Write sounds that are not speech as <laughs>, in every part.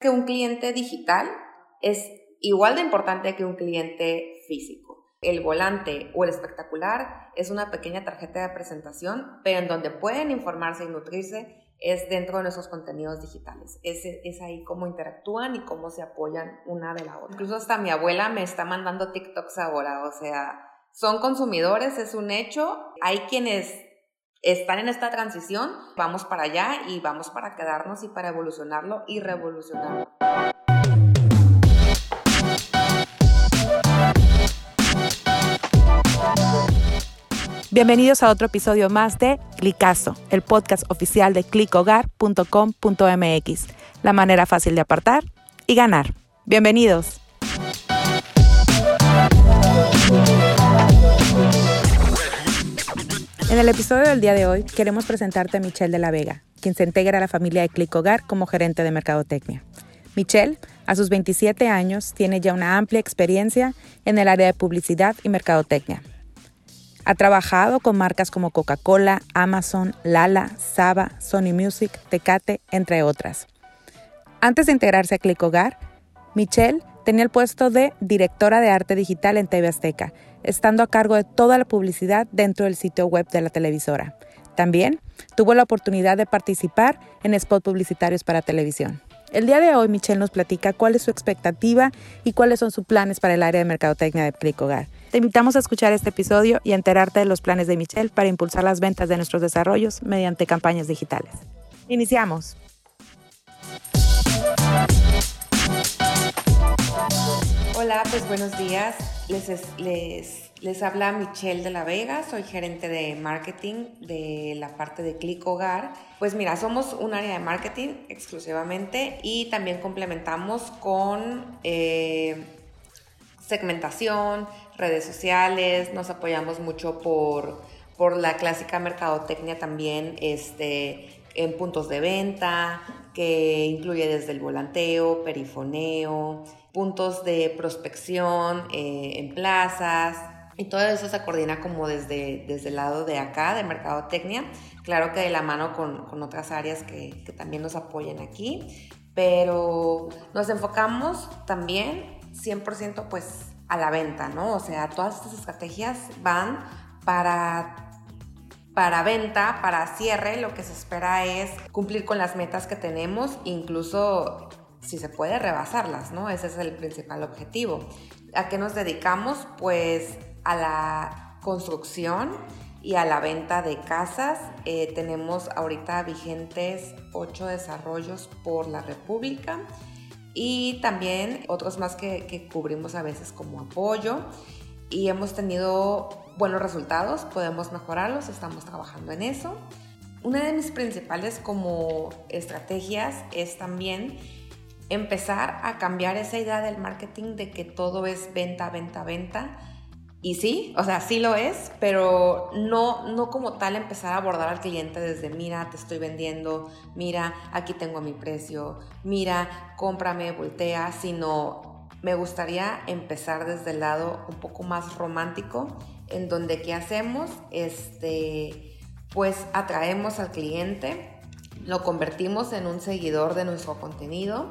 que un cliente digital es igual de importante que un cliente físico. El volante o el espectacular es una pequeña tarjeta de presentación, pero en donde pueden informarse y nutrirse es dentro de nuestros contenidos digitales. Es, es ahí cómo interactúan y cómo se apoyan una de la otra. Incluso hasta mi abuela me está mandando TikToks ahora, o sea, son consumidores, es un hecho. Hay quienes están en esta transición, vamos para allá y vamos para quedarnos y para evolucionarlo y revolucionarlo. Bienvenidos a otro episodio más de Clicazo, el podcast oficial de clickhogar.com.mx, la manera fácil de apartar y ganar. Bienvenidos. En el episodio del día de hoy queremos presentarte a Michelle de la Vega, quien se integra a la familia de Click Hogar como gerente de mercadotecnia. Michelle, a sus 27 años, tiene ya una amplia experiencia en el área de publicidad y mercadotecnia. Ha trabajado con marcas como Coca-Cola, Amazon, Lala, Saba, Sony Music, Tecate, entre otras. Antes de integrarse a Click Hogar, Michelle tenía el puesto de directora de arte digital en TV Azteca, estando a cargo de toda la publicidad dentro del sitio web de la televisora. También tuvo la oportunidad de participar en spots publicitarios para televisión. El día de hoy Michelle nos platica cuál es su expectativa y cuáles son sus planes para el área de mercadotecnia de Click Hogar. Te invitamos a escuchar este episodio y a enterarte de los planes de Michelle para impulsar las ventas de nuestros desarrollos mediante campañas digitales. Iniciamos. Hola, pues buenos días. Les, les, les habla Michelle de la Vega, soy gerente de marketing de la parte de Click Hogar. Pues mira, somos un área de marketing exclusivamente y también complementamos con eh, segmentación, redes sociales, nos apoyamos mucho por, por la clásica mercadotecnia también este, en puntos de venta, que incluye desde el volanteo, perifoneo, puntos de prospección eh, en plazas. Y todo eso se coordina como desde, desde el lado de acá, de Mercadotecnia. Claro que de la mano con, con otras áreas que, que también nos apoyan aquí. Pero nos enfocamos también 100% pues a la venta, ¿no? O sea, todas estas estrategias van para para venta, para cierre, lo que se espera es cumplir con las metas que tenemos, incluso si se puede rebasarlas, ¿no? Ese es el principal objetivo. ¿A qué nos dedicamos? Pues a la construcción y a la venta de casas. Eh, tenemos ahorita vigentes ocho desarrollos por la República y también otros más que, que cubrimos a veces como apoyo y hemos tenido buenos resultados, podemos mejorarlos, estamos trabajando en eso. Una de mis principales como estrategias es también empezar a cambiar esa idea del marketing de que todo es venta, venta, venta. Y sí, o sea, sí lo es, pero no, no como tal empezar a abordar al cliente desde, mira, te estoy vendiendo, mira, aquí tengo mi precio, mira, cómprame, voltea, sino me gustaría empezar desde el lado un poco más romántico, en donde qué hacemos, este, pues atraemos al cliente, lo convertimos en un seguidor de nuestro contenido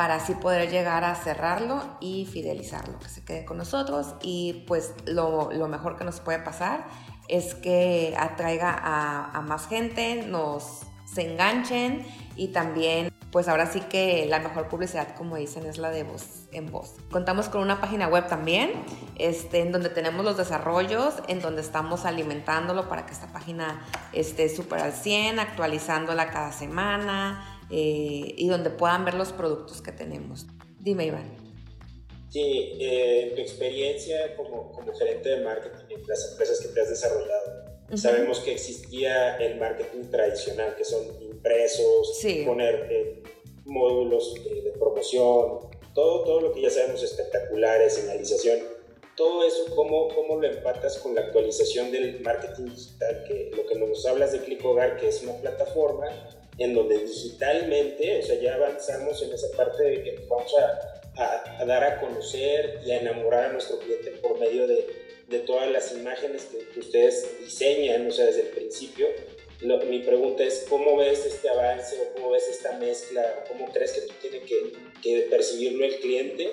para así poder llegar a cerrarlo y fidelizarlo, que se quede con nosotros y pues lo, mejor que nos puede pasar es que atraiga a, más gente, nos se enganchen y también pues ahora sí que la mejor publicidad como dicen es la de voz en voz. Contamos con una página web también este, en donde tenemos los desarrollos, en donde estamos alimentándolo para que esta página esté súper al 100, actualizándola cada semana, eh, y donde puedan ver los productos que tenemos. Dime, Iván. Sí, eh, tu experiencia como, como, gerente de marketing en las empresas que te has desarrollado. Sabemos que existía el marketing tradicional, que son impresos, poner eh, módulos de promoción, todo, todo lo que ya sabemos espectaculares, señalización. Todo eso, ¿cómo, ¿cómo lo empatas con la actualización del marketing digital? Que lo que nos hablas de Click Hogar, que es una plataforma en donde digitalmente, o sea, ya avanzamos en esa parte de que vamos a, a, dar a conocer y a enamorar a nuestro cliente por medio de, de todas las imágenes que, ustedes diseñan, o sea, desde el principio. mi pregunta es, ¿cómo ves este avance o cómo ves esta mezcla? ¿Cómo crees que tú tienes que, que percibirlo el cliente?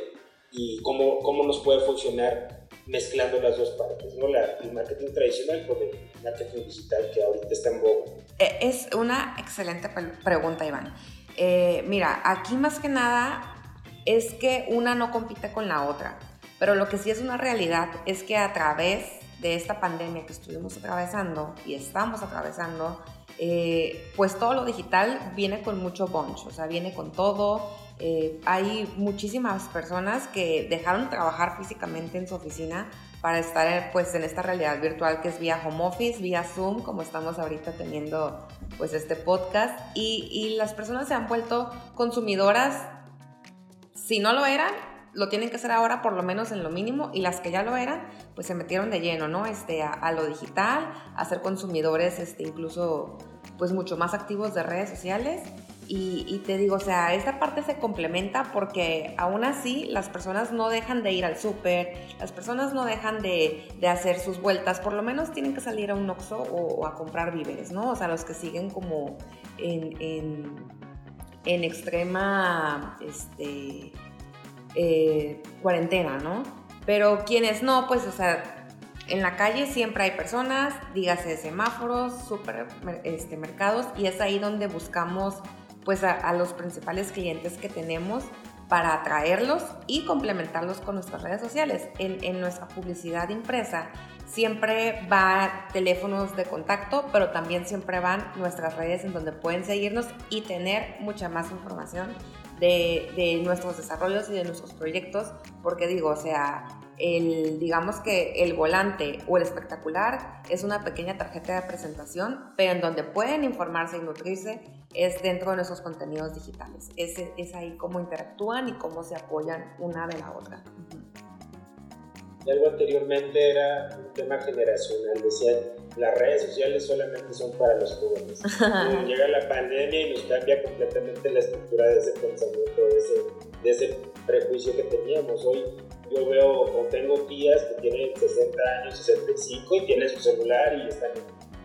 ¿Y cómo, cómo nos puede funcionar mezclando las dos partes, ¿no? El marketing tradicional con el marketing digital que ahorita está en boga. Eh, es una excelente pregunta, Iván. Eh, mira, aquí más que nada es que una no compite con la otra, pero lo que sí es una realidad es que a través de esta pandemia que estuvimos atravesando y estamos atravesando, eh, pues todo lo digital viene con mucho bunch, o sea, viene con todo. Eh, hay muchísimas personas que dejaron de trabajar físicamente en su oficina para estar pues en esta realidad virtual que es vía home office, vía Zoom, como estamos ahorita teniendo pues este podcast y, y las personas se han vuelto consumidoras, si no lo eran, lo tienen que hacer ahora por lo menos en lo mínimo y las que ya lo eran, pues se metieron de lleno, ¿no? Este, a, lo digital, a ser consumidores este, incluso pues mucho más activos de redes sociales. Y, te digo, o sea, esta parte se complementa porque aún así las personas no dejan de ir al súper, las personas no dejan de, hacer sus vueltas, por lo menos tienen que salir a un Oxxo o, a comprar víveres, ¿no? O sea, los que siguen como en, en, en extrema, este, eh, cuarentena, ¿no? Pero quienes no, pues, o sea, en la calle siempre hay personas, dígase semáforos, supermercados, este, y es ahí donde buscamos, pues, a, los principales clientes que tenemos para atraerlos y complementarlos con nuestras redes sociales. En, en, nuestra publicidad impresa siempre va teléfonos de contacto, pero también siempre van nuestras redes en donde pueden seguirnos y tener mucha más información de, nuestros desarrollos y de nuestros proyectos, porque digo, o sea, el, digamos que el volante o el espectacular es una pequeña tarjeta de presentación, pero en donde pueden informarse y nutrirse es dentro de nuestros contenidos digitales. Es, es ahí cómo interactúan y cómo se apoyan una de la otra. Y algo anteriormente era un tema generacional, decían las redes sociales solamente son para los jóvenes. <laughs> llega la pandemia y nos cambia completamente la estructura de ese pensamiento, de ese, de ese prejuicio que teníamos. Hoy yo veo o tengo tías que tienen 60 años, 65 y tienen su celular y están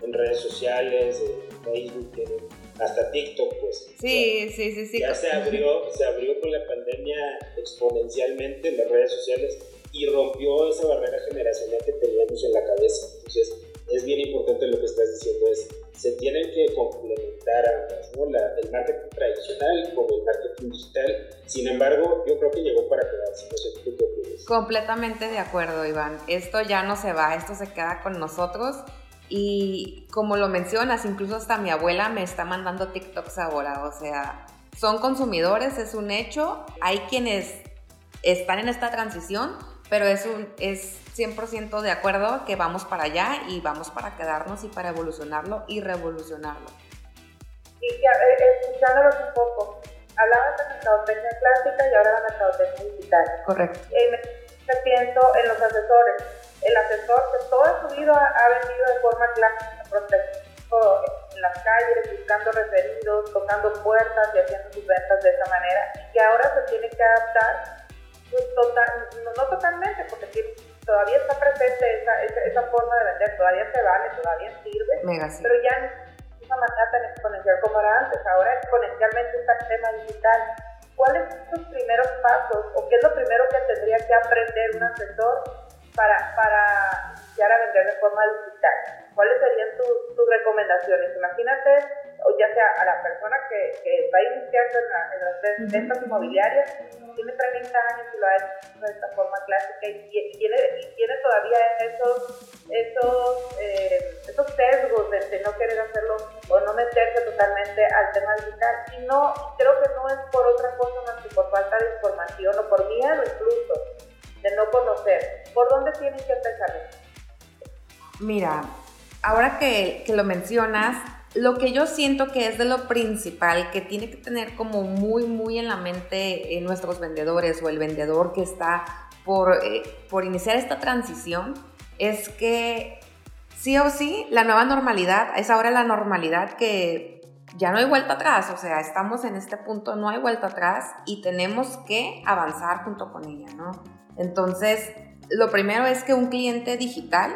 en redes sociales, en Facebook, tienen hasta TikTok, pues. Sí, sí, sí, sí. Ya se abrió, se abrió con la pandemia exponencialmente en las redes sociales y rompió esa barrera generacional que teníamos en la cabeza. Entonces, es bien importante lo que estás diciendo, es se tienen que complementar ambas, ¿no? el marketing tradicional con el marketing digital. Sin embargo, yo creo que llegó para quedarse. No sé tú opinas. Completamente de acuerdo, Iván. Esto ya no se va, esto se queda con nosotros. Y como lo mencionas, incluso hasta mi abuela me está mandando TikToks ahora. O sea, son consumidores, es un hecho. Hay quienes están en esta transición, pero es, un, es 100% de acuerdo que vamos para allá y vamos para quedarnos y para evolucionarlo y revolucionarlo. Y eh, escuchándolos un poco, hablabas de mercadotecnia clásica y ahora de mercadotecnia digital. Correcto. Eh, me pienso en los asesores. El asesor que toda su vida ha vendido de forma clásica, protegido en las calles, buscando referidos, tocando puertas y haciendo sus ventas de esa manera, y que ahora se tiene que adaptar pues total, no, totalmente, porque todavía está presente esa, esa, forma de vender, todavía se vale, todavía sirve, pero ya no es una manera tan exponencial como era antes, ahora exponencialmente está el tema digital. ¿Cuáles son sus primeros pasos o qué es lo primero que tendría que aprender un asesor para, para iniciar a vender de forma digital? ¿Cuáles serían tus, tus recomendaciones? Imagínate ya sea a la persona que, que va iniciando en, en las ventas inmobiliarias, tiene 30 años y lo ha hecho de esta forma clásica y, tiene, y tiene todavía esos, esos, eh, esos sesgos de, no querer hacerlo o no meterse totalmente al tema digital. Y no, creo que no es por otra cosa más que por falta de información o por miedo incluso de no conocer. ¿Por dónde tienen que empezar? Mira, ahora que, que lo mencionas, lo que yo siento que es de lo principal que tiene que tener como muy, muy en la mente eh, nuestros vendedores o el vendedor que está por, eh, por iniciar esta transición es que sí o sí la nueva normalidad es ahora la normalidad que ya no hay vuelta atrás, o sea, estamos en este punto, no hay vuelta atrás y tenemos que avanzar junto con ella, ¿no? Entonces, lo primero es que un cliente digital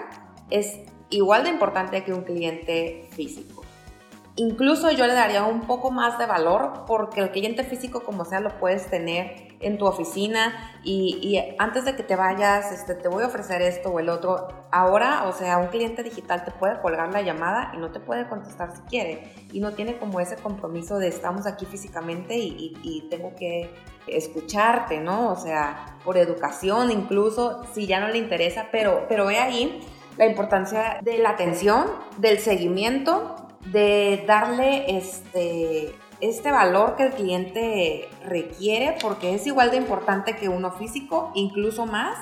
es igual de importante que un cliente físico. Incluso yo le daría un poco más de valor porque el cliente físico como sea lo puedes tener en tu oficina y, antes de que te vayas este, te voy a ofrecer esto o el otro. Ahora, o sea, un cliente digital te puede colgar la llamada y no te puede contestar si quiere y no tiene como ese compromiso de estamos aquí físicamente y, y tengo que escucharte, ¿no? O sea, por educación incluso, si ya no le interesa, pero, pero ve ahí la importancia de la atención, del seguimiento de darle este, este valor que el cliente requiere, porque es igual de importante que uno físico, incluso más.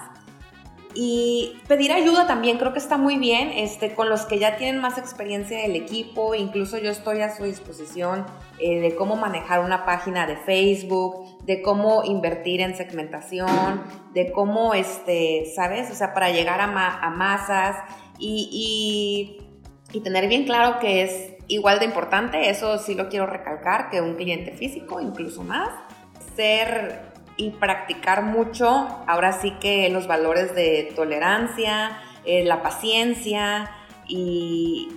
Y pedir ayuda también creo que está muy bien, este, con los que ya tienen más experiencia del equipo, incluso yo estoy a su disposición eh, de cómo manejar una página de Facebook, de cómo invertir en segmentación, de cómo, este, ¿sabes? O sea, para llegar a, a masas y, y, y tener bien claro que es igual de importante, eso sí lo quiero recalcar, que un cliente físico, incluso más. Ser y practicar mucho, ahora sí que los valores de tolerancia, eh, la paciencia y,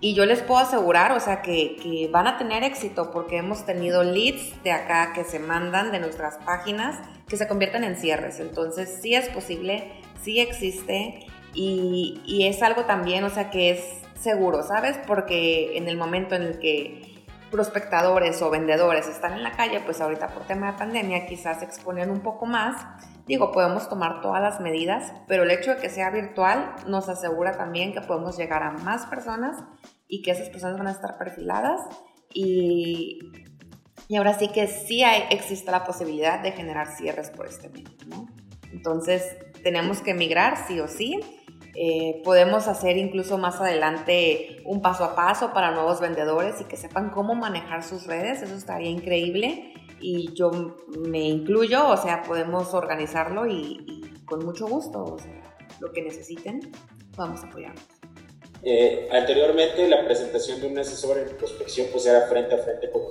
y yo les puedo asegurar, o sea, que, que, van a tener éxito porque hemos tenido leads de acá que se mandan de nuestras páginas que se convierten en cierres. Entonces, sí es posible, sí existe y, y es algo también, o sea, que es seguro, ¿sabes? Porque en el momento en el que prospectadores o vendedores están en la calle, pues ahorita por tema de pandemia quizás se exponen un poco más. Digo, podemos tomar todas las medidas, pero el hecho de que sea virtual nos asegura también que podemos llegar a más personas y que esas personas van a estar perfiladas y, y ahora sí que sí existe la posibilidad de generar cierres por este medio, ¿no? Entonces tenemos que migrar sí o sí eh, podemos hacer incluso más adelante un paso a paso para nuevos vendedores y que sepan cómo manejar sus redes, eso estaría increíble y yo me incluyo, o sea, podemos organizarlo y, con mucho gusto, o sea, lo que necesiten, vamos a apoyarnos. Eh, anteriormente la presentación de un asesor en prospección pues era frente a frente con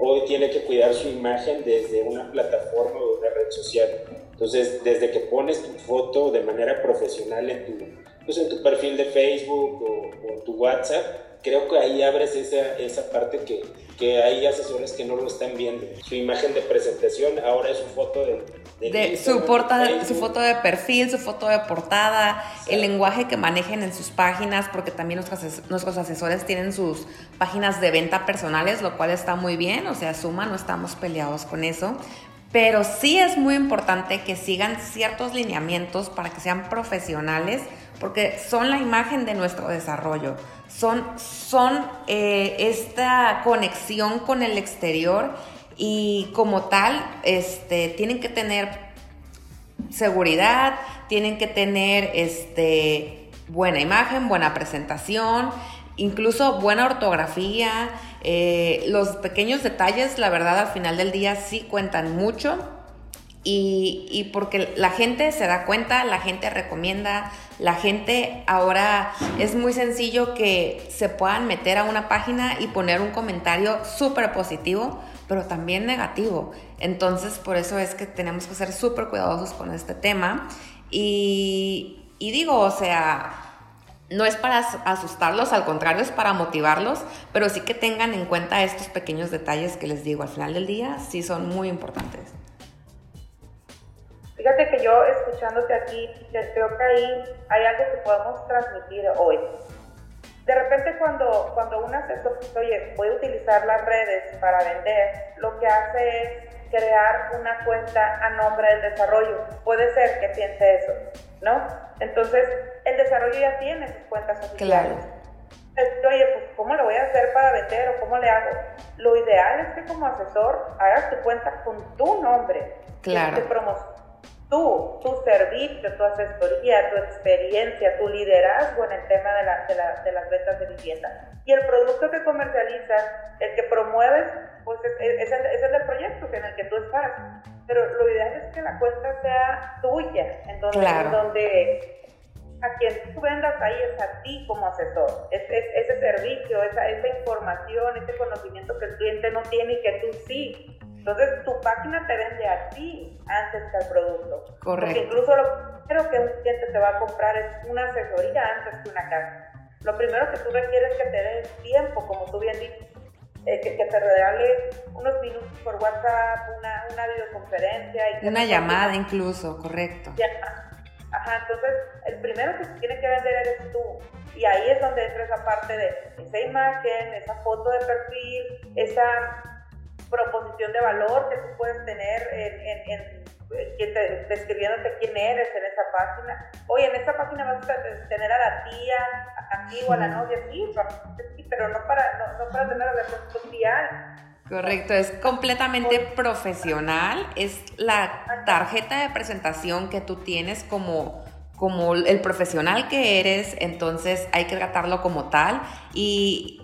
Hoy tiene que cuidar su imagen desde una plataforma o una red social. Entonces, desde que pones tu foto de manera profesional en tu, pues en tu perfil de Facebook o, o tu WhatsApp, creo que ahí abres esa, esa parte que, que, hay asesores que no lo están viendo. Su imagen de presentación ahora es su foto de... de, su, porta, su foto de perfil, su foto de portada, el lenguaje que manejen en sus páginas, porque también nuestros, nuestros asesores tienen sus páginas de venta personales, lo cual está muy bien, o sea, suma, no estamos peleados con eso. Pero sí es muy importante que sigan ciertos lineamientos para que sean profesionales, porque son la imagen de nuestro desarrollo, son, son eh, esta conexión con el exterior y como tal este, tienen que tener seguridad, tienen que tener este, buena imagen, buena presentación, incluso buena ortografía, eh, los pequeños detalles, la verdad, al final del día sí cuentan mucho. Y, porque la gente se da cuenta, la gente recomienda, la gente ahora es muy sencillo que se puedan meter a una página y poner un comentario súper positivo, pero también negativo. Entonces, por eso es que tenemos que ser súper cuidadosos con este tema. Y, y digo, o sea, no es para asustarlos, al contrario, es para motivarlos, pero sí que tengan en cuenta estos pequeños detalles que les digo al final del día, sí son muy importantes. Fíjate que yo escuchándote aquí, creo que ahí hay algo que podemos transmitir hoy. De repente cuando, cuando un asesor dice, oye, voy a utilizar las redes para vender, lo que hace es crear una cuenta a nombre del desarrollo. Puede ser que piense eso, ¿no? Entonces, el desarrollo ya tiene sus cuentas oficiales. Claro. Oye, pues ¿cómo lo voy a hacer para vender o cómo le hago? Lo ideal es que como asesor hagas tu cuenta con tu nombre. Claro. Que tú, tu servicio, tu asesoría, tu experiencia, tu liderazgo en el tema de, la, de, la, de las ventas de vivienda. Y el producto que comercializas, el que promueves, pues es, es, el, es el del proyecto en el que tú estás. Pero lo ideal es que la cuenta sea tuya, en donde, en donde a quien tú vendas ahí es a ti como asesor. Es, ese servicio, esa, esa información, ese conocimiento que el cliente no tiene y que tú sí. Entonces tu página te vende a ti antes que al producto. Correcto. Porque incluso lo primero que un cliente te va a comprar es una asesoría antes que una casa. Lo primero que tú requieres es que te des tiempo, como tú bien dices, eh, que, te regale unos minutos por WhatsApp, una, una videoconferencia. Y una llamada incluso, correcto. Ajá, entonces el primero que se tiene que vender eres tú. Y ahí es donde entra esa parte de esa imagen, esa foto de perfil, esa proposición de valor que tú puedes tener en, en, describiéndote quién eres en esa página. Oye, en esta página vas a tener a la tía, a ti o a la novia, sí, pero no para, no, para tener relación social. Correcto, es completamente profesional, es la tarjeta de presentación que tú tienes como como el profesional que eres, entonces hay que tratarlo como tal. Y,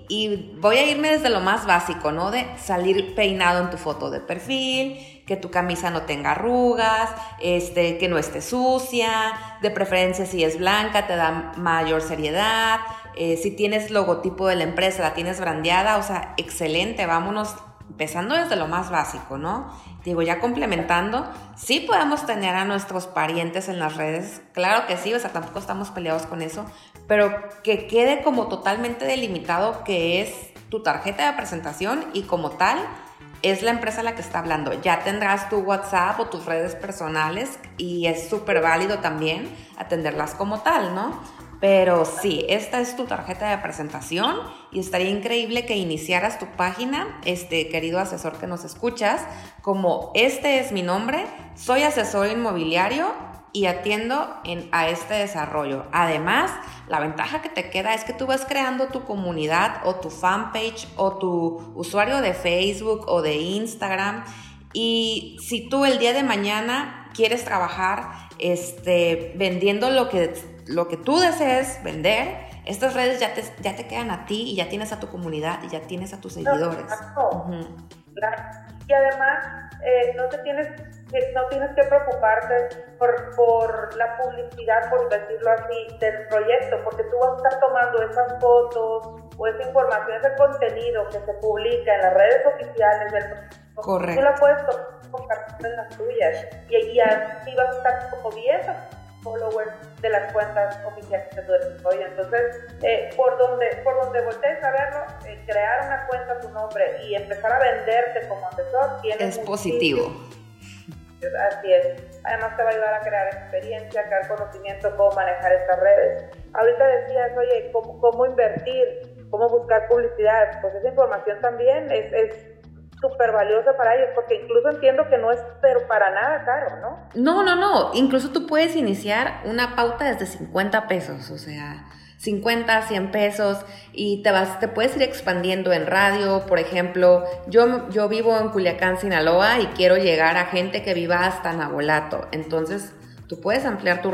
voy a irme desde lo más básico, ¿no? De salir peinado en tu foto de perfil, que tu camisa no tenga arrugas, este, que no esté sucia, de preferencia si es blanca te da mayor seriedad, eh, si tienes logotipo de la empresa, la tienes brandeada, o sea, excelente, vámonos empezando desde lo más básico, ¿no? Digo, ya complementando, sí podemos tener a nuestros parientes en las redes, claro que sí, o sea, tampoco estamos peleados con eso, pero que quede como totalmente delimitado que es tu tarjeta de presentación y como tal es la empresa la que está hablando. Ya tendrás tu WhatsApp o tus redes personales y es súper válido también atenderlas como tal, ¿no? Pero sí, esta es tu tarjeta de presentación y estaría increíble que iniciaras tu página, este querido asesor que nos escuchas, como este es mi nombre, soy asesor inmobiliario y atiendo en, a este desarrollo. Además, la ventaja que te queda es que tú vas creando tu comunidad o tu fanpage o tu usuario de Facebook o de Instagram y si tú el día de mañana quieres trabajar este, vendiendo lo que lo que tú desees vender, estas redes ya te, ya te quedan a ti y ya tienes a tu comunidad y ya tienes a tus seguidores. Y además, eh, no, te tienes, no tienes que preocuparte por, por la publicidad, por decirlo así, del proyecto, porque tú vas a estar tomando esas fotos o esa información, ese contenido que se publica en las redes oficiales del Correcto. Tú la puedes compartir en las tuyas y, y así vas a estar como viendo followers de las cuentas oficiales de tu desarrollo. Entonces, eh, por donde por donde voltees a verlo, eh, crear una cuenta a tu nombre y empezar a venderte como asesor tiene es positivo. Así es. Además te va a ayudar a crear experiencia, a crear conocimiento, cómo manejar estas redes. Ahorita decías, oye, ¿cómo, cómo invertir? ¿Cómo buscar publicidad? Pues esa información también es, súper valiosa para ellos, porque incluso entiendo que no es pero para nada caro, ¿no? No, no, no, incluso tú puedes iniciar una pauta desde 50 pesos, o sea, 50, 100 pesos y te vas, te puedes ir expandiendo en radio, por ejemplo, yo, yo vivo en Culiacán, Sinaloa y quiero llegar a gente que viva hasta Nabolato, entonces tú puedes ampliar tu,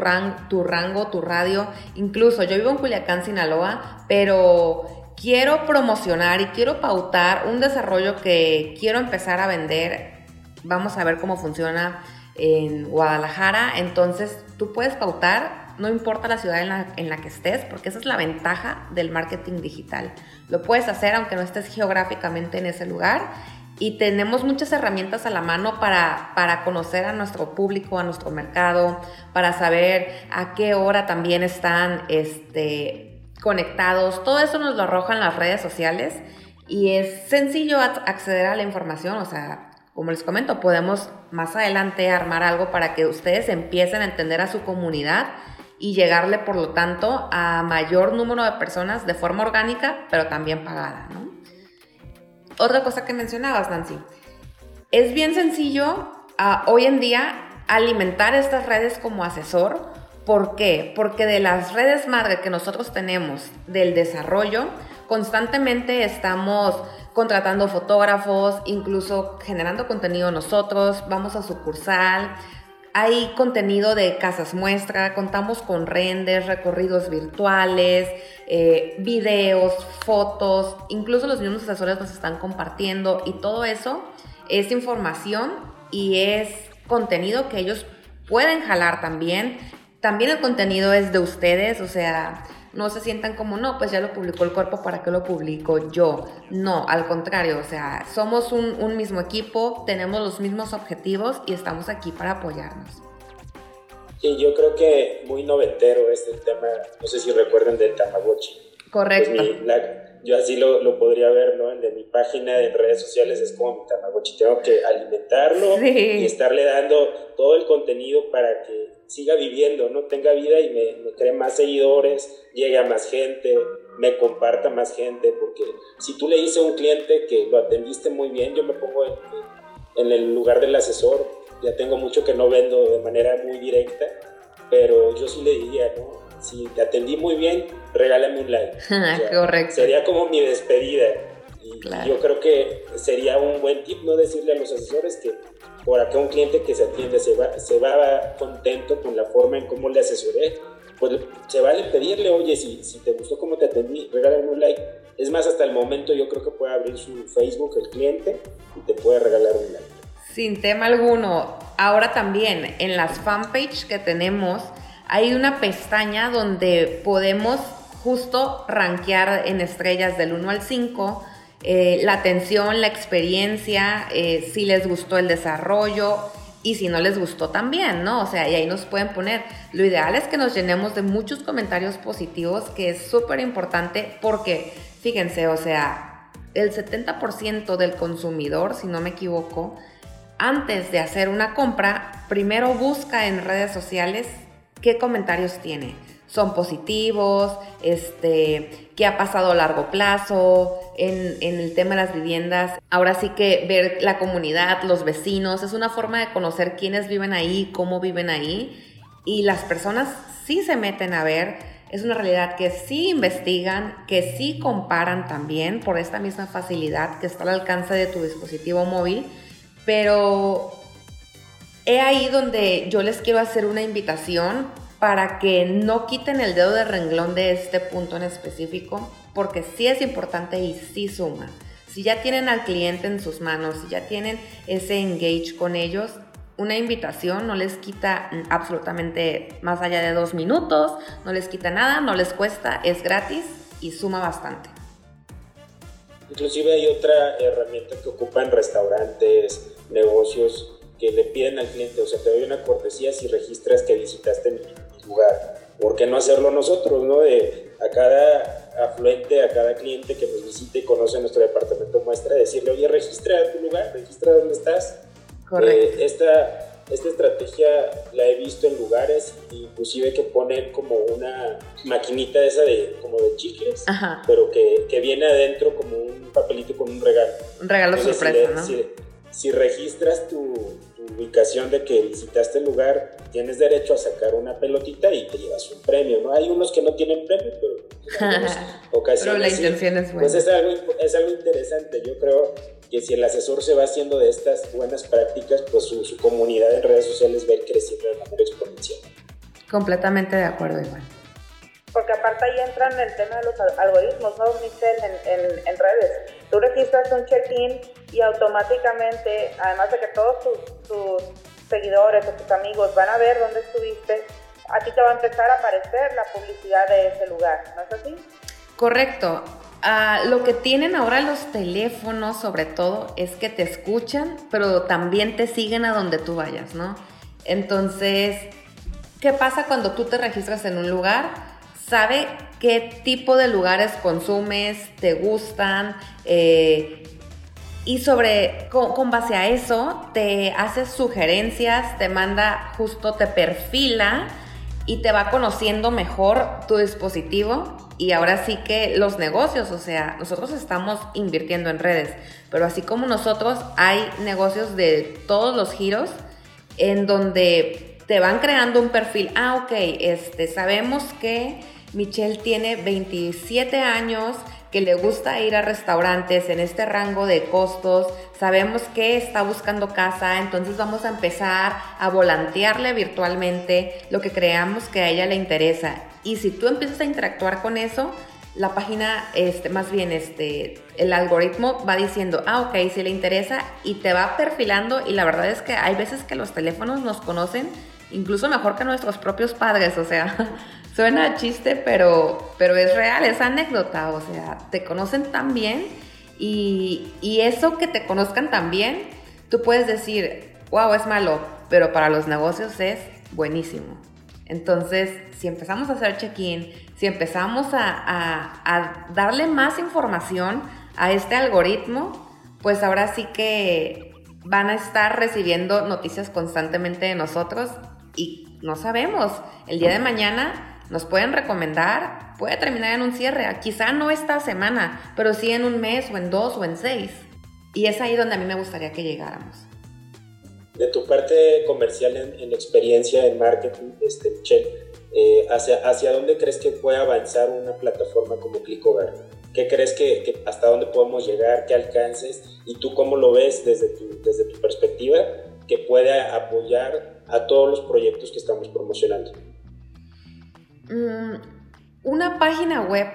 tu rango, tu radio, incluso yo vivo en Culiacán, Sinaloa, pero quiero promocionar y quiero pautar un desarrollo que quiero empezar a vender. Vamos a ver cómo funciona en Guadalajara. Entonces, tú puedes pautar, no importa la ciudad en la, que estés, porque esa es la ventaja del marketing digital. Lo puedes hacer aunque no estés geográficamente en ese lugar. Y tenemos muchas herramientas a la mano para, para conocer a nuestro público, a nuestro mercado, para saber a qué hora también están este, conectados, todo eso nos lo arrojan las redes sociales y es sencillo acceder a la información, o sea, como les comento, podemos más adelante armar algo para que ustedes empiecen a entender a su comunidad y llegarle, por lo tanto, a mayor número de personas de forma orgánica, pero también pagada, ¿no? Otra cosa que mencionabas, Nancy, es bien sencillo ah, hoy en día alimentar estas redes como asesor ¿Por qué? Porque de las redes madre que nosotros tenemos del desarrollo, constantemente estamos contratando fotógrafos, incluso generando contenido nosotros, vamos a sucursal, hay contenido de casas muestra, contamos con renders, recorridos virtuales, eh, videos, fotos, incluso los mismos asesores nos están compartiendo y todo eso es información y es contenido que ellos pueden jalar también. También el contenido es de ustedes, o sea, no se sientan como, no, pues ya lo publicó el cuerpo, ¿para qué lo publico yo? No, al contrario, o sea, somos un, mismo equipo, tenemos los mismos objetivos y estamos aquí para apoyarnos. Sí, yo creo que muy noventero es el tema, no sé si recuerdan del Tamagotchi. Correcto. Pues yo así lo, lo, podría ver, ¿no? El de mi página en redes sociales es como mi Tamagotchi. Tengo que alimentarlo y estarle dando todo el contenido para que siga viviendo, ¿no? Tenga vida y me, me cree más seguidores, llegue a más gente, me comparta más gente, porque si tú le dices a un cliente que lo atendiste muy bien, yo me pongo en, en el lugar del asesor, ya tengo mucho que no vendo de manera muy directa, pero yo sí le diría, ¿no? si te atendí muy bien, regálame un like. <laughs> Correcto. Sería como mi despedida. Y yo creo que sería un buen tip, ¿no? Decirle a los asesores que por acá un cliente que se atiende se va, se va contento con la forma en cómo le asesoré, pues se vale pedirle, oye, si, si te gustó cómo te atendí, regálame un like. Es más, hasta el momento yo creo que puede abrir su Facebook el cliente y te puede regalar un like. Sin tema alguno. Ahora también en las fanpage que tenemos, hay una pestaña donde podemos justo rankear en estrellas del 1 al 5 eh, la atención, la experiencia, eh, si les gustó el desarrollo y si no les gustó también, ¿no? O sea, y ahí nos pueden poner. Lo ideal es que nos llenemos de muchos comentarios positivos, que es súper importante porque, fíjense, o sea, el 70% del consumidor, si no me equivoco, antes de hacer una compra, primero busca en redes sociales qué comentarios tiene. Son positivos, este, qué ha pasado a largo plazo, en, el tema de las viviendas. Ahora sí que ver la comunidad, los vecinos, es una forma de conocer quiénes viven ahí, cómo viven ahí. Y las personas sí se meten a ver, es una realidad que sí investigan, que sí comparan también por esta misma facilidad que está al alcance de tu dispositivo móvil, pero He ahí donde yo les quiero hacer una invitación para que no quiten el dedo de renglón de este punto en específico, porque sí es importante y sí suma. Si ya tienen al cliente en sus manos, si ya tienen ese engage con ellos, una invitación no les quita absolutamente más allá de dos minutos, no les quita nada, no les cuesta, es gratis y suma bastante. Inclusive hay otra herramienta que ocupan restaurantes, negocios, que le piden al cliente, o sea, te doy una cortesía si registras que visitaste mi, lugar. ¿Por qué no hacerlo nosotros, no? De a cada afluente, a cada cliente que nos visite y conoce nuestro departamento muestra, decirle, oye, registra tu lugar, registra dónde estás. Correcto. Eh, esta, esta estrategia la he visto en lugares, inclusive que ponen como una maquinita esa de como de chicles, pero que, que, viene adentro como un papelito con un regalo. Un regalo sorpresa, ¿no? si registras tu, ubicación de que visitaste el lugar, tienes derecho a sacar una pelotita y te llevas un premio, ¿no? Hay unos que no tienen premio, pero en <laughs> ocasiones pero la intención es buena. Pues es algo, es algo interesante. Yo creo que si el asesor se va haciendo de estas buenas prácticas, pues su, su comunidad en redes sociales va a ir creciendo de manera exponencial. Completamente de acuerdo, Iván. Porque aparte ahí entran el tema de los algoritmos, ¿no, Michelle? En, en, redes. Tú registras un check-in y automáticamente, además de que todos tus, seguidores o tus amigos van a ver dónde estuviste, a ti te va a empezar a aparecer la publicidad de ese lugar, ¿no es así? Correcto. Ah, lo que tienen ahora los teléfonos, sobre todo, es que te escuchan, pero también te siguen a donde tú vayas, ¿no? Entonces, ¿qué pasa cuando tú te registras en un lugar? Sabe qué tipo de lugares consumes, te gustan, eh, y sobre, con, base a eso, te hace sugerencias, te manda justo, te perfila y te va conociendo mejor tu dispositivo. Y ahora sí que los negocios, o sea, nosotros estamos invirtiendo en redes, pero así como nosotros, hay negocios de todos los giros en donde te van creando un perfil. Ah, ok, este, sabemos que Michelle tiene 27 años, que le gusta ir a restaurantes en este rango de costos, sabemos que está buscando casa, entonces vamos a empezar a volantearle virtualmente lo que creamos que a ella le interesa. Y si tú empiezas a interactuar con eso, la página, este, más bien este, el algoritmo va diciendo, ah, ok, si le interesa y te va perfilando y la verdad es que hay veces que los teléfonos nos conocen incluso mejor que nuestros propios padres, o sea, <laughs> Suena chiste, pero, pero es real, es anécdota, o sea, te conocen tan bien y, y eso que te conozcan tan bien, tú puedes decir, wow, es malo, pero para los negocios es buenísimo. Entonces, si empezamos a hacer check-in, si empezamos a, darle más información a este algoritmo, pues ahora sí que van a estar recibiendo noticias constantemente de nosotros y no sabemos, el día de mañana nos pueden recomendar, puede terminar en un cierre, quizá no esta semana, pero sí en un mes o en dos o en seis. Y es ahí donde a mí me gustaría que llegáramos de tu parte comercial en, experiencia en marketing, este, Michelle, eh, hacia, ¿hacia dónde crees que puede avanzar una plataforma como ClickOgar? ¿Qué crees que, hasta dónde podemos llegar, qué alcances y tú cómo lo ves desde tu, desde tu perspectiva que puede apoyar a todos los proyectos que estamos promocionando? Mm, una página web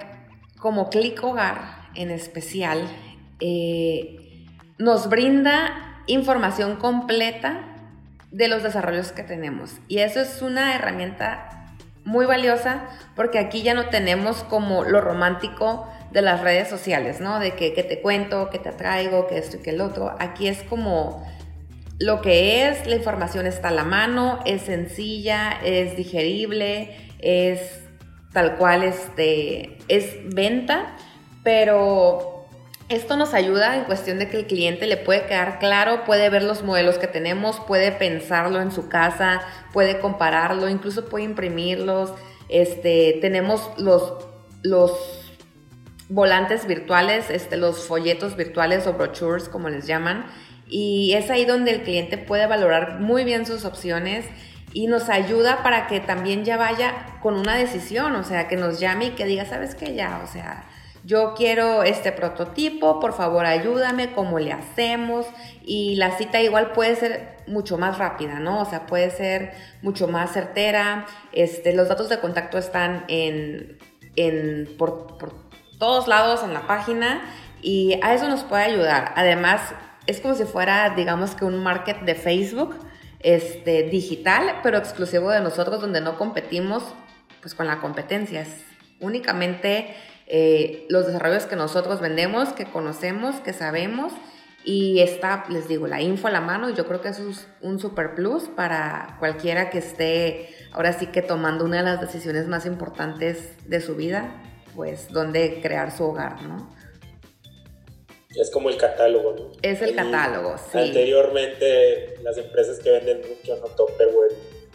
como ClickOgar en especial eh, nos brinda información completa de los desarrollos que tenemos. Y eso es una herramienta muy valiosa porque aquí ya no tenemos como lo romántico de las redes sociales, ¿no? De que, te cuento, que te traigo, que esto y que el otro. Aquí es como lo que es, la información está a la mano, es sencilla, es digerible, es tal cual, este, es venta, pero esto nos ayuda en cuestión de que el cliente le puede quedar claro, puede ver los modelos que tenemos, puede pensarlo en su casa, puede compararlo, incluso puede imprimirlos. Este, tenemos los, los volantes virtuales, este, los folletos virtuales o brochures, como les llaman, y es ahí donde el cliente puede valorar muy bien sus opciones y nos ayuda para que también ya vaya con una decisión, o sea, que nos llame y que diga, ¿sabes qué? Ya, o sea, yo quiero este prototipo, por favor ayúdame, cómo le hacemos y la cita igual puede ser mucho más rápida, ¿no? O sea, puede ser mucho más certera. Este, los datos de contacto están en, en por, por todos lados en la página y a eso nos puede ayudar. Además, es como si fuera, digamos que un market de Facebook este, digital, pero exclusivo de nosotros, donde no competimos pues con la competencia. Es únicamente eh, los desarrollos que nosotros vendemos, que conocemos, que sabemos. Y está, les digo, la info a la mano y yo creo que eso es un super plus para cualquiera que esté ahora sí que tomando una de las decisiones más importantes de su vida, pues dónde crear su hogar, ¿no? Es como el catálogo, ¿no? Es el catálogo, sí. Anteriormente, las empresas que venden mucho, ¿no?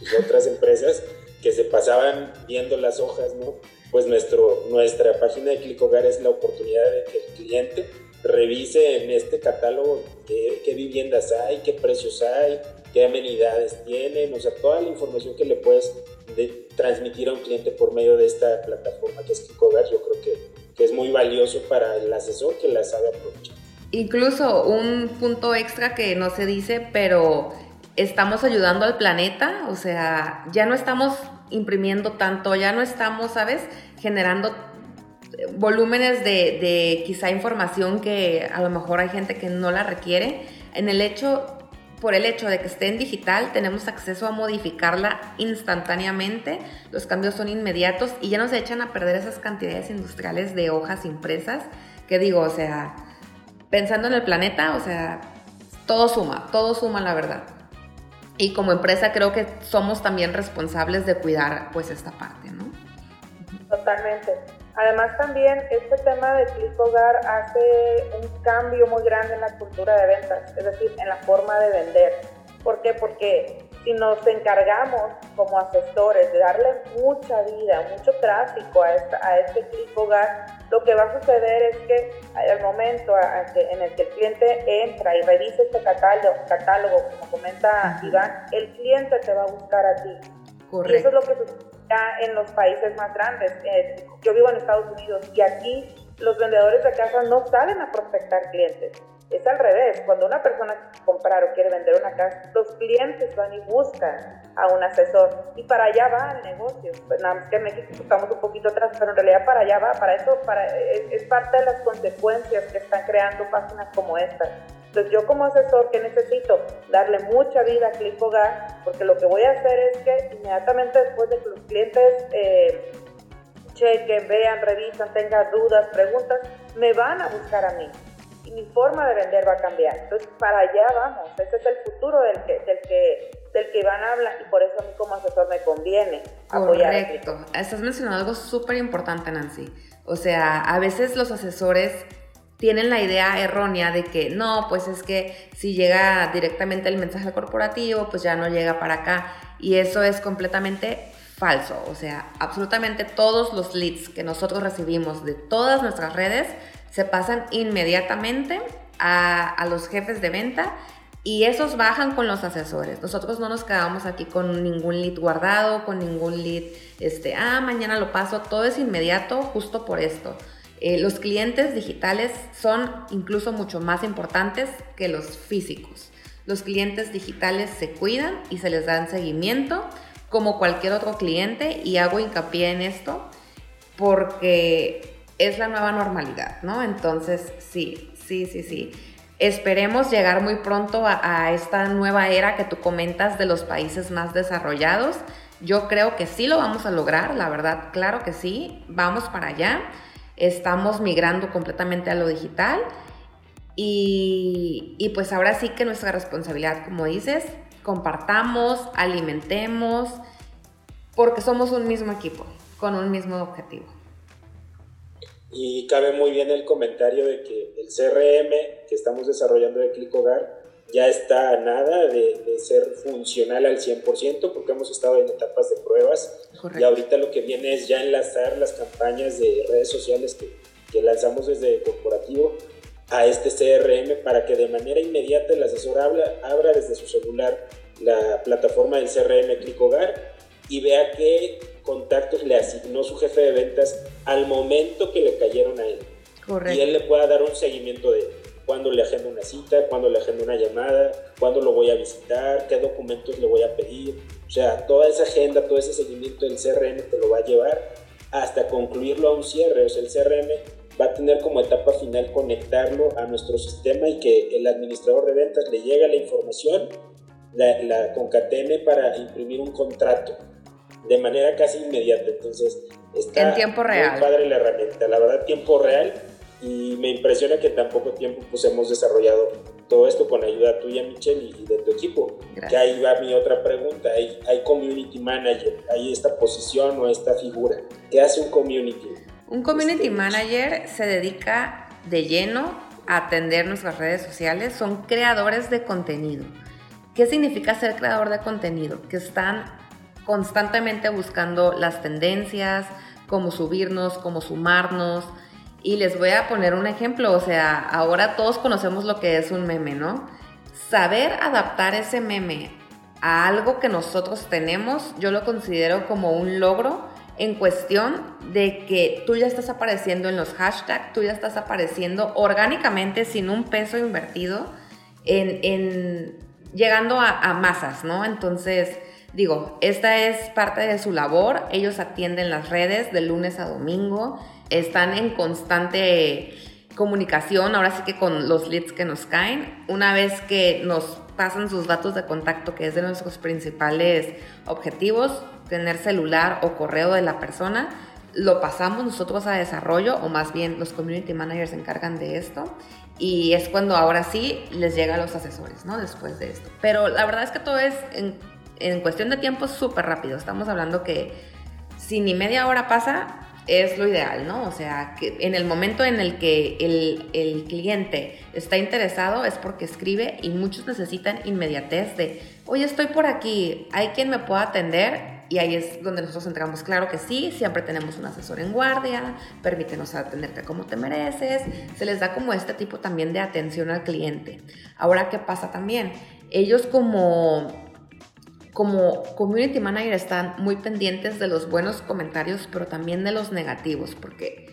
Y otras empresas que se pasaban viendo las hojas, ¿no? pues nuestro, nuestra página de ClickHogar es la oportunidad de que el cliente revise en este catálogo qué, viviendas hay, qué precios hay, qué amenidades tienen, o sea, toda la información que le puedes transmitir a un cliente por medio de esta plataforma que es ClickHogar, yo creo que, que es muy valioso para el asesor que la sabe aprovechar. Incluso un punto extra que no se dice, pero estamos ayudando al planeta, o sea, ya no estamos imprimiendo tanto, ya no estamos, ¿sabes? Generando volúmenes de, quizá información que a lo mejor hay gente que no la requiere. En el hecho, por el hecho de que esté en digital, tenemos acceso a modificarla instantáneamente, los cambios son inmediatos y ya no se echan a perder esas cantidades industriales de hojas impresas, que digo, o sea, pensando en el planeta, o sea, todo suma, todo suma la verdad y como empresa creo que somos también responsables de cuidar pues esta parte, ¿no? Totalmente. Además también este tema de Click Hogar hace un cambio muy grande en la cultura de ventas, es decir, en la forma de vender. ¿Por qué? Porque si nos encargamos como asesores de darle mucha vida, mucho tráfico a, este Click Hogar, lo que va a suceder es que al momento en el que el cliente entra y revisa este catálogo, catálogo como comenta Iván, el cliente te va a buscar a ti. Correcto. Y eso es lo que sucede en los países más grandes. Eh, yo vivo en Estados Unidos y aquí los vendedores de casa no salen a prospectar clientes es al revés, cuando una persona quiere comprar o quiere vender una casa, los clientes van y buscan a un asesor y para allá va el negocio. Pues nada más que en México estamos un poquito atrás, pero en realidad para allá va, para eso para, es, parte de las consecuencias que están creando páginas como esta. Entonces yo como asesor, ¿qué necesito? Darle mucha vida a Click Hogar, porque lo que voy a hacer es que inmediatamente después de que los clientes eh, chequen, vean, revisan, tengan dudas, preguntas, me van a buscar a mí mi forma de vender va a cambiar. Entonces, para allá vamos. Ese es el futuro del que, del que, del que Iván habla y por eso a mí como asesor me conviene apoyar. Correcto. Estás mencionando algo súper importante, Nancy. O sea, a veces los asesores tienen la idea errónea de que no, pues es que si llega directamente el mensaje corporativo, pues ya no llega para acá. Y eso es completamente falso. O sea, absolutamente todos los leads que nosotros recibimos de todas nuestras redes se pasan inmediatamente a, a los jefes de venta y esos bajan con los asesores. Nosotros no nos quedamos aquí con ningún lead guardado, con ningún lead, este, ah, mañana lo paso, todo es inmediato justo por esto. Eh, los clientes digitales son incluso mucho más importantes que los físicos. Los clientes digitales se cuidan y se les dan seguimiento como cualquier otro cliente y hago hincapié en esto porque es la nueva normalidad, ¿no? Entonces, sí, sí, sí, sí. Esperemos llegar muy pronto a, esta nueva era que tú comentas de los países más desarrollados. Yo creo que sí lo vamos a lograr, la verdad, claro que sí, vamos para allá. Estamos migrando completamente a lo digital y, y pues ahora sí que nuestra responsabilidad, como dices, compartamos, alimentemos, porque somos un mismo equipo, con un mismo objetivo. Y cabe muy bien el comentario de que el CRM que estamos desarrollando de Click Hogar ya está a nada de, ser funcional al 100% porque hemos estado en etapas de pruebas. Y ahorita lo que viene es ya enlazar las campañas de redes sociales que, que lanzamos desde el corporativo a este CRM para que de manera inmediata el asesor abra, abra desde su celular la plataforma del CRM Click Hogar y vea qué contactos le asignó su jefe de ventas al momento que le cayeron a él. Y él le pueda dar un seguimiento de cuándo le agendo una cita, cuándo le agendo una llamada, cuándo lo voy a visitar, qué documentos le voy a pedir. O sea, toda esa agenda, todo ese seguimiento del CRM te lo va a llevar hasta concluirlo a un cierre. O sea, el CRM va a tener como etapa final conectarlo a nuestro sistema y que el administrador de ventas le llegue la información, la, la concatene para imprimir un contrato de manera casi inmediata. Entonces, está en tiempo real. muy padre la herramienta, la verdad, tiempo real. Y me impresiona que en tan poco tiempo pues hemos desarrollado todo esto con ayuda tuya, Michelle, y de tu equipo. Que ahí va mi otra pregunta. Hay, hay community manager, hay esta posición o esta figura. ¿Qué hace un community? Un community manager se dedica de lleno a atender nuestras redes sociales. Son creadores de contenido. ¿Qué significa ser creador de contenido? Que están constantemente buscando las tendencias, cómo subirnos, cómo sumarnos. Y les voy a poner un ejemplo, o sea, ahora todos conocemos lo que es un meme, ¿no? Saber adaptar ese meme a algo que nosotros tenemos, yo lo considero como un logro en cuestión de que tú ya estás apareciendo en los hashtags, tú ya estás apareciendo orgánicamente sin un peso invertido en, llegando a, a masas, ¿no? Entonces, Digo, esta es parte de su labor. Ellos atienden las redes de lunes a domingo. Están en constante comunicación, ahora sí que con los leads que nos caen. Una vez que nos pasan sus datos de contacto, que es de nuestros principales objetivos, tener celular o correo de la persona, lo pasamos nosotros a desarrollo, o más bien los community managers se encargan de esto. Y es cuando ahora sí les llega a los asesores, ¿no? Después de esto. Pero la verdad es que todo es en cuestión de tiempo súper rápido. Estamos hablando que si ni media hora pasa, es lo ideal, ¿no? O sea, que en el momento en el que el, el, cliente está interesado es porque escribe y muchos necesitan inmediatez de, oye, estoy por aquí, ¿hay quien me pueda atender? Y ahí es donde nosotros entramos, claro que sí, siempre tenemos un asesor en guardia, permítenos atenderte como te mereces, se les da como este tipo también de atención al cliente. Ahora, ¿qué pasa también? Ellos como como community manager están muy pendientes de los buenos comentarios, pero también de los negativos, porque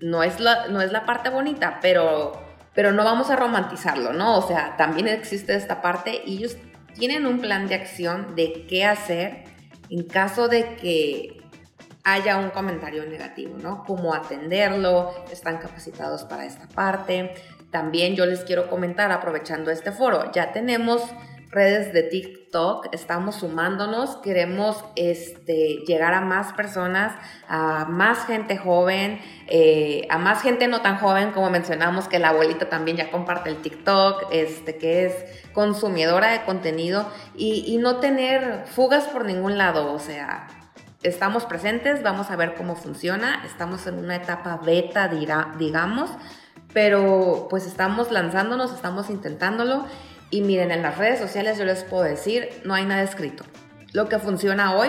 no es la, no es la parte bonita, pero, pero no vamos a romantizarlo, ¿no? O sea, también existe esta parte y ellos tienen un plan de acción de qué hacer en caso de que haya un comentario negativo, ¿no? Cómo atenderlo, están capacitados para esta parte. También yo les quiero comentar, aprovechando este foro, ya tenemos redes de Estamos sumándonos, queremos este, llegar a más personas, a más gente joven, eh, a más gente no tan joven, como mencionamos, que la abuelita también ya comparte el TikTok, este, que es consumidora de contenido y, y no tener fugas por ningún lado, o sea, estamos presentes, vamos a ver cómo funciona, estamos en una etapa beta, digamos, pero pues estamos lanzándonos, estamos intentándolo y miren, en las redes sociales yo les puedo decir, no hay nada escrito. Lo que funciona hoy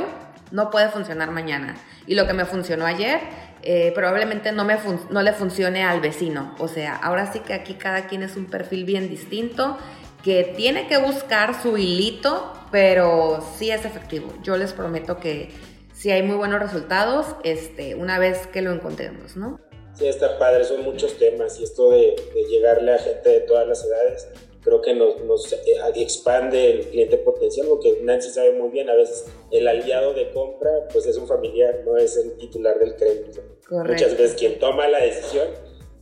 no puede funcionar mañana y lo que me funcionó ayer eh, probablemente no, me no le funcione al vecino. O sea, ahora sí que aquí cada quien es un perfil bien distinto que tiene que buscar su hilito, pero sí es efectivo. Yo les prometo que si hay muy buenos resultados este, una vez que lo encontremos, ¿no? Sí, está padre, son muchos temas y esto de, llegarle a gente de todas las edades creo que nos, nos, eh, expande el cliente potencial, porque Nancy sabe muy bien, a veces el aliado de compra pues es un familiar, no es el titular del crédito. Muchas veces quien toma la decisión,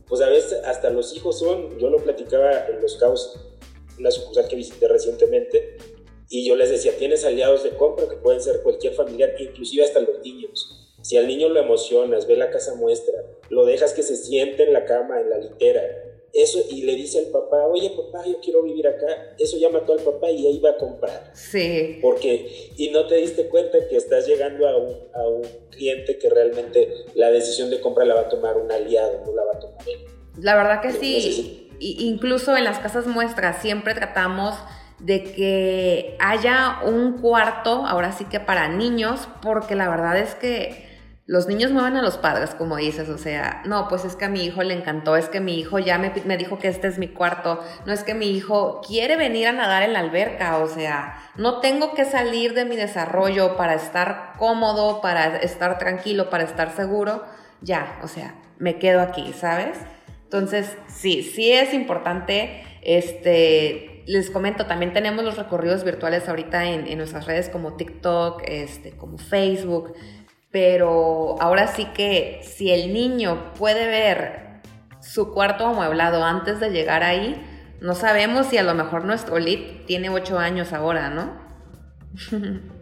pues a veces hasta los hijos son, yo lo platicaba en los caos, una sucursal que visité recientemente, y yo les decía, tienes aliados de compra que pueden ser cualquier familiar, inclusive hasta los niños. Si al niño lo emocionas, ve la casa muestra, lo dejas que se siente en la cama, en la litera, eso y le dice al papá, oye papá, yo quiero vivir acá, eso ya mató al papá y ahí va a comprar. Sí. Porque, y no te diste cuenta que estás llegando a un, a un cliente que realmente la decisión de compra la va a tomar un aliado, no la va a tomar él. La verdad que sí. incluso en las casas muestras siempre tratamos de que haya un cuarto, ahora sí que para niños, porque la verdad es que los niños mueven a los padres, como dices, o sea, no, pues es que a mi hijo le encantó, es que mi hijo ya me, me, dijo que este es mi cuarto, no es que mi hijo quiere venir a nadar en la alberca, o sea, no tengo que salir de mi desarrollo para estar cómodo, para estar tranquilo, para estar seguro, ya, o sea, me quedo aquí, ¿sabes? Entonces, sí, sí es importante, este, les comento, también tenemos los recorridos virtuales ahorita en, en nuestras redes como TikTok, este, como Facebook, pero ahora sí que si el niño puede ver su cuarto amueblado antes de llegar ahí, no sabemos si a lo mejor nuestro lead tiene ocho años ahora, ¿no? <laughs>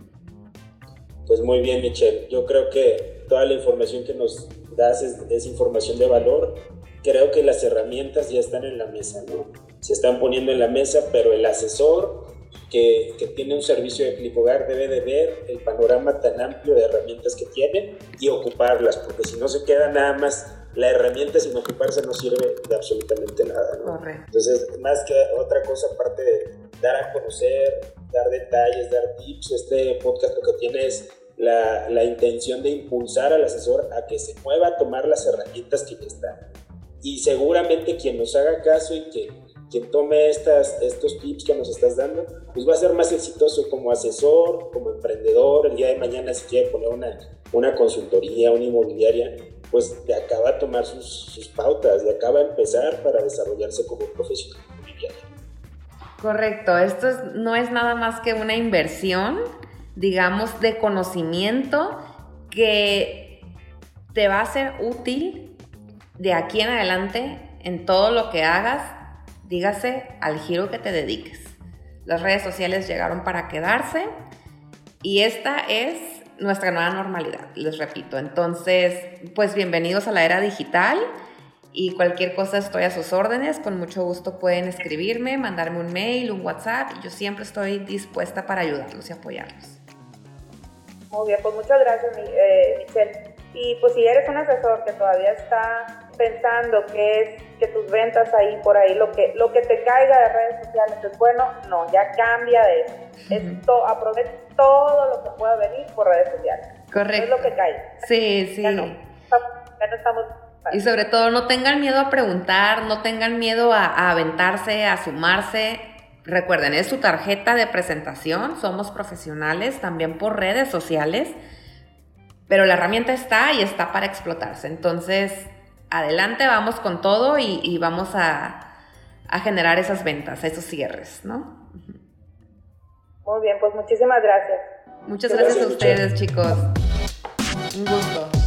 Pues muy bien, Michelle. Yo creo que toda la información que nos das es, es, información de valor. Creo que las herramientas ya están en la mesa, ¿no? Se están poniendo en la mesa, pero el asesor que, tiene un servicio de Clipogar debe de ver el panorama tan amplio de herramientas que tiene y ocuparlas, porque si no se queda nada más la herramienta sin ocuparse no sirve de absolutamente nada. Entonces, más que otra cosa, aparte de dar a conocer, dar detalles, dar tips, este podcast lo que tiene es la, la intención de impulsar al asesor a que se mueva a tomar las herramientas que ya están. Y seguramente quien nos haga caso y que quien tome estas, estos tips que nos estás dando, pues va a ser más exitoso como asesor, como emprendedor, el día de mañana si quiere poner una, una consultoría, una inmobiliaria, pues de acá va a tomar sus, sus pautas, de acá va a empezar para desarrollarse como profesional inmobiliario. Correcto, esto no es nada más que una inversión, digamos, de conocimiento que te va a ser útil de aquí en adelante en todo lo que hagas dígase al giro que te dediques. Las redes sociales llegaron para quedarse y esta es nuestra nueva normalidad, les repito. Entonces, pues bienvenidos a la era digital y cualquier cosa estoy a sus órdenes. Con mucho gusto pueden escribirme, mandarme un mail, un WhatsApp yo siempre estoy dispuesta para ayudarlos y apoyarlos. Muy bien, pues muchas gracias, eh, Michelle. Y pues si eres un asesor que todavía está pensando que es que tus ventas ahí por ahí, lo que, lo que te caiga de redes sociales es bueno, no, ya cambia de eso. Esto, aprovecha todo lo que pueda venir por redes sociales. Correcto. es lo que cae. Sí, sí. Ya no, ya no estamos... Y sobre todo, no tengan miedo a preguntar, no tengan miedo a, a aventarse, a sumarse. Recuerden, es su tarjeta de presentación, somos profesionales también por redes sociales, pero la herramienta está y está para explotarse. Entonces, adelante, vamos con todo y, vamos a, generar esas ventas, esos cierres, ¿no? Muy bien, pues muchísimas gracias. Muchas gracias, a ustedes, chicos. Un gusto.